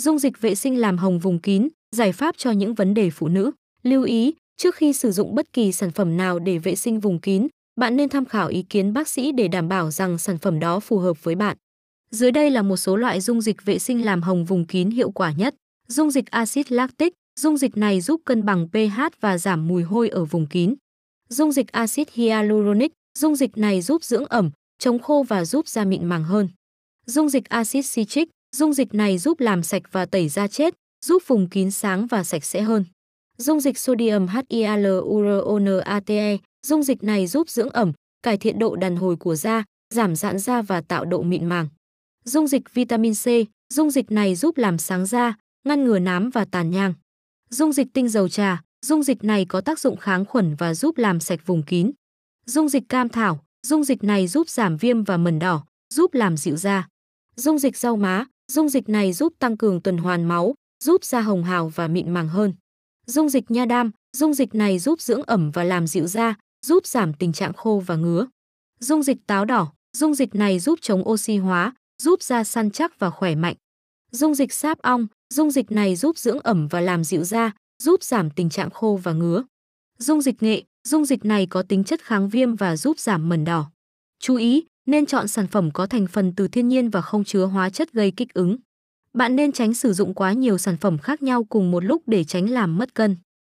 Dung dịch vệ sinh làm hồng vùng kín, giải pháp cho những vấn đề phụ nữ. Lưu ý, trước khi sử dụng bất kỳ sản phẩm nào để vệ sinh vùng kín, bạn nên tham khảo ý kiến bác sĩ để đảm bảo rằng sản phẩm đó phù hợp với bạn. Dưới đây là một số loại dung dịch vệ sinh làm hồng vùng kín hiệu quả nhất. Dung dịch axit lactic, dung dịch này giúp cân bằng pH và giảm mùi hôi ở vùng kín. Dung dịch axit hyaluronic, dung dịch này giúp dưỡng ẩm, chống khô và giúp da mịn màng hơn. Dung dịch axit citric, dung dịch này giúp làm sạch và tẩy da chết, giúp vùng kín sáng và sạch sẽ hơn. Dung dịch sodium HIALURONATE, dung dịch này giúp dưỡng ẩm, cải thiện độ đàn hồi của da, giảm giãn da và tạo độ mịn màng. Dung dịch vitamin C, dung dịch này giúp làm sáng da, ngăn ngừa nám và tàn nhang. Dung dịch tinh dầu trà, dung dịch này có tác dụng kháng khuẩn và giúp làm sạch vùng kín. Dung dịch cam thảo, dung dịch này giúp giảm viêm và mẩn đỏ, giúp làm dịu da. Dung dịch rau má, dung dịch này giúp tăng cường tuần hoàn máu, giúp da hồng hào và mịn màng hơn. Dung dịch nha đam, dung dịch này giúp dưỡng ẩm và làm dịu da, giúp giảm tình trạng khô và ngứa. Dung dịch táo đỏ, dung dịch này giúp chống oxy hóa, giúp da săn chắc và khỏe mạnh. Dung dịch sáp ong, dung dịch này giúp dưỡng ẩm và làm dịu da, giúp giảm tình trạng khô và ngứa. Dung dịch nghệ, dung dịch này có tính chất kháng viêm và giúp giảm mẩn đỏ. Chú ý, nên chọn sản phẩm có thành phần từ thiên nhiên và không chứa hóa chất gây kích ứng. Bạn nên tránh sử dụng quá nhiều sản phẩm khác nhau cùng một lúc để tránh làm mất cân.